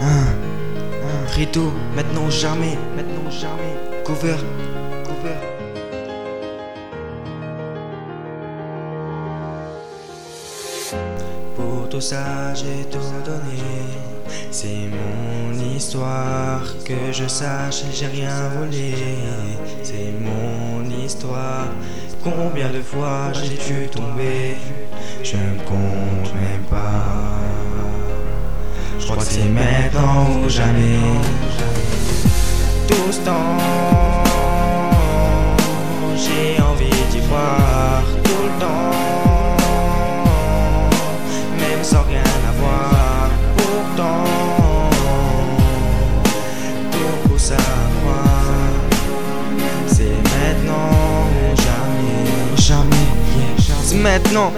Hein, hein, Rideau, maintenant ou jamais, maintenant jamais. Cover, cover. Pour tout ça, j'ai tout donné. C'est mon histoire, que je sache, j'ai rien volé. C'est mon histoire. Combien de fois j'ai dû tomber, je ne compte même maintenant ou jamais. Tout ce temps, maintenant,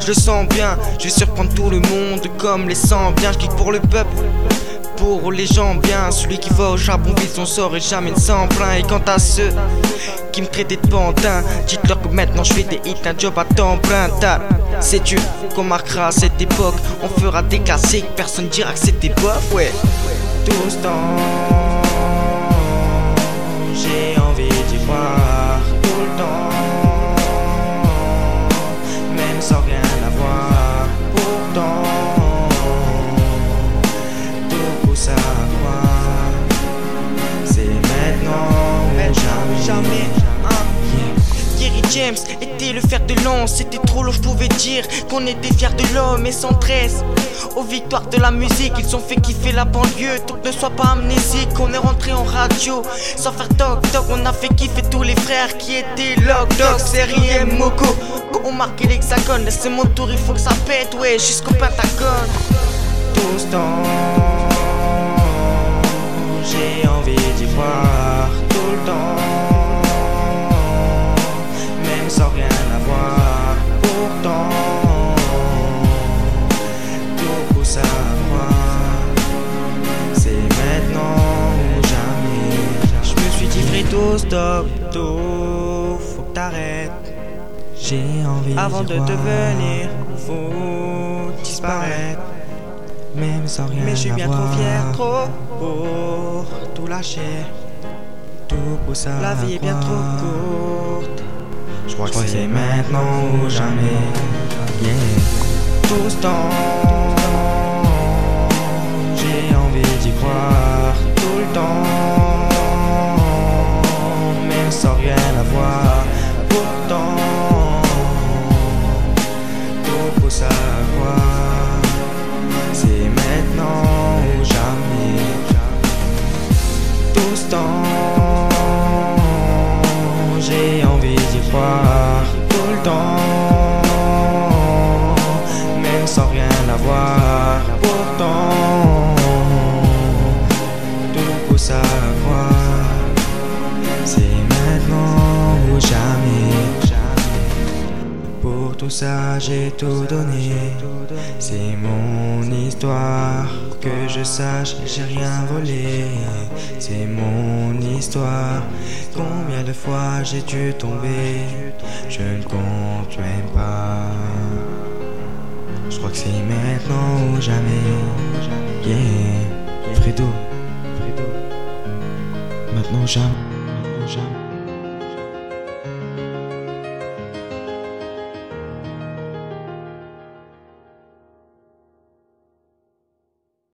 je le sens bien. Je vais surprendre tout le monde comme les sangs bien. Je kick pour le peuple. Pour les gens bien, celui qui va au charbon vite son sort et jamais ne s'en plaint. Et quant à ceux qui me traitaient de pantin, dites-leur que maintenant je fais des hits, un job à temps plein. C'est Dieu qu'on marquera cette époque. On fera des classiques, personne dira que c'était bof, ouais. Tout ce temps, j'ai envie d'y pousse à croire. C'est maintenant jamais. jamais, hein. Gary James était le fer de lance, c'était trop lourd, je pouvais dire qu'on était fiers de l'homme et sans tresse. Aux victoires de la musique, ils ont fait kiffer la banlieue. Donc ne sois pas amnésique, on est rentré en radio. Sans faire toc toc, on a fait kiffer tous les frères qui étaient Lock Dog, Série et Moko. On marquait l'hexagone, c'est mon tour, il faut que ça pète, ouais, jusqu'au Pentagone. tout ce voir tout le temps, même sans rien avoir. Pourtant, tout pousse à croire. C'est maintenant ou jamais. Je me suis dit, Fredo, stop, tout, faut que t'arrêtes. J'ai envie Avant de devenir faut disparaître, même sans rien Mais je suis bien trop fier, trop pour tout lâcher. Tout à La vie est bien trop courte. Je crois que c'est maintenant ou jamais. Yeah. Tout ce temps, j'ai envie d'y croire jamais. Pour tout ça, j'ai tout donné. C'est mon histoire. Que je sache, j'ai rien volé. C'est mon histoire. Combien de fois j'ai dû tomber Je ne compte même pas. Je crois que c'est maintenant ou jamais. Yeah. Fredo. Maintenant jamais.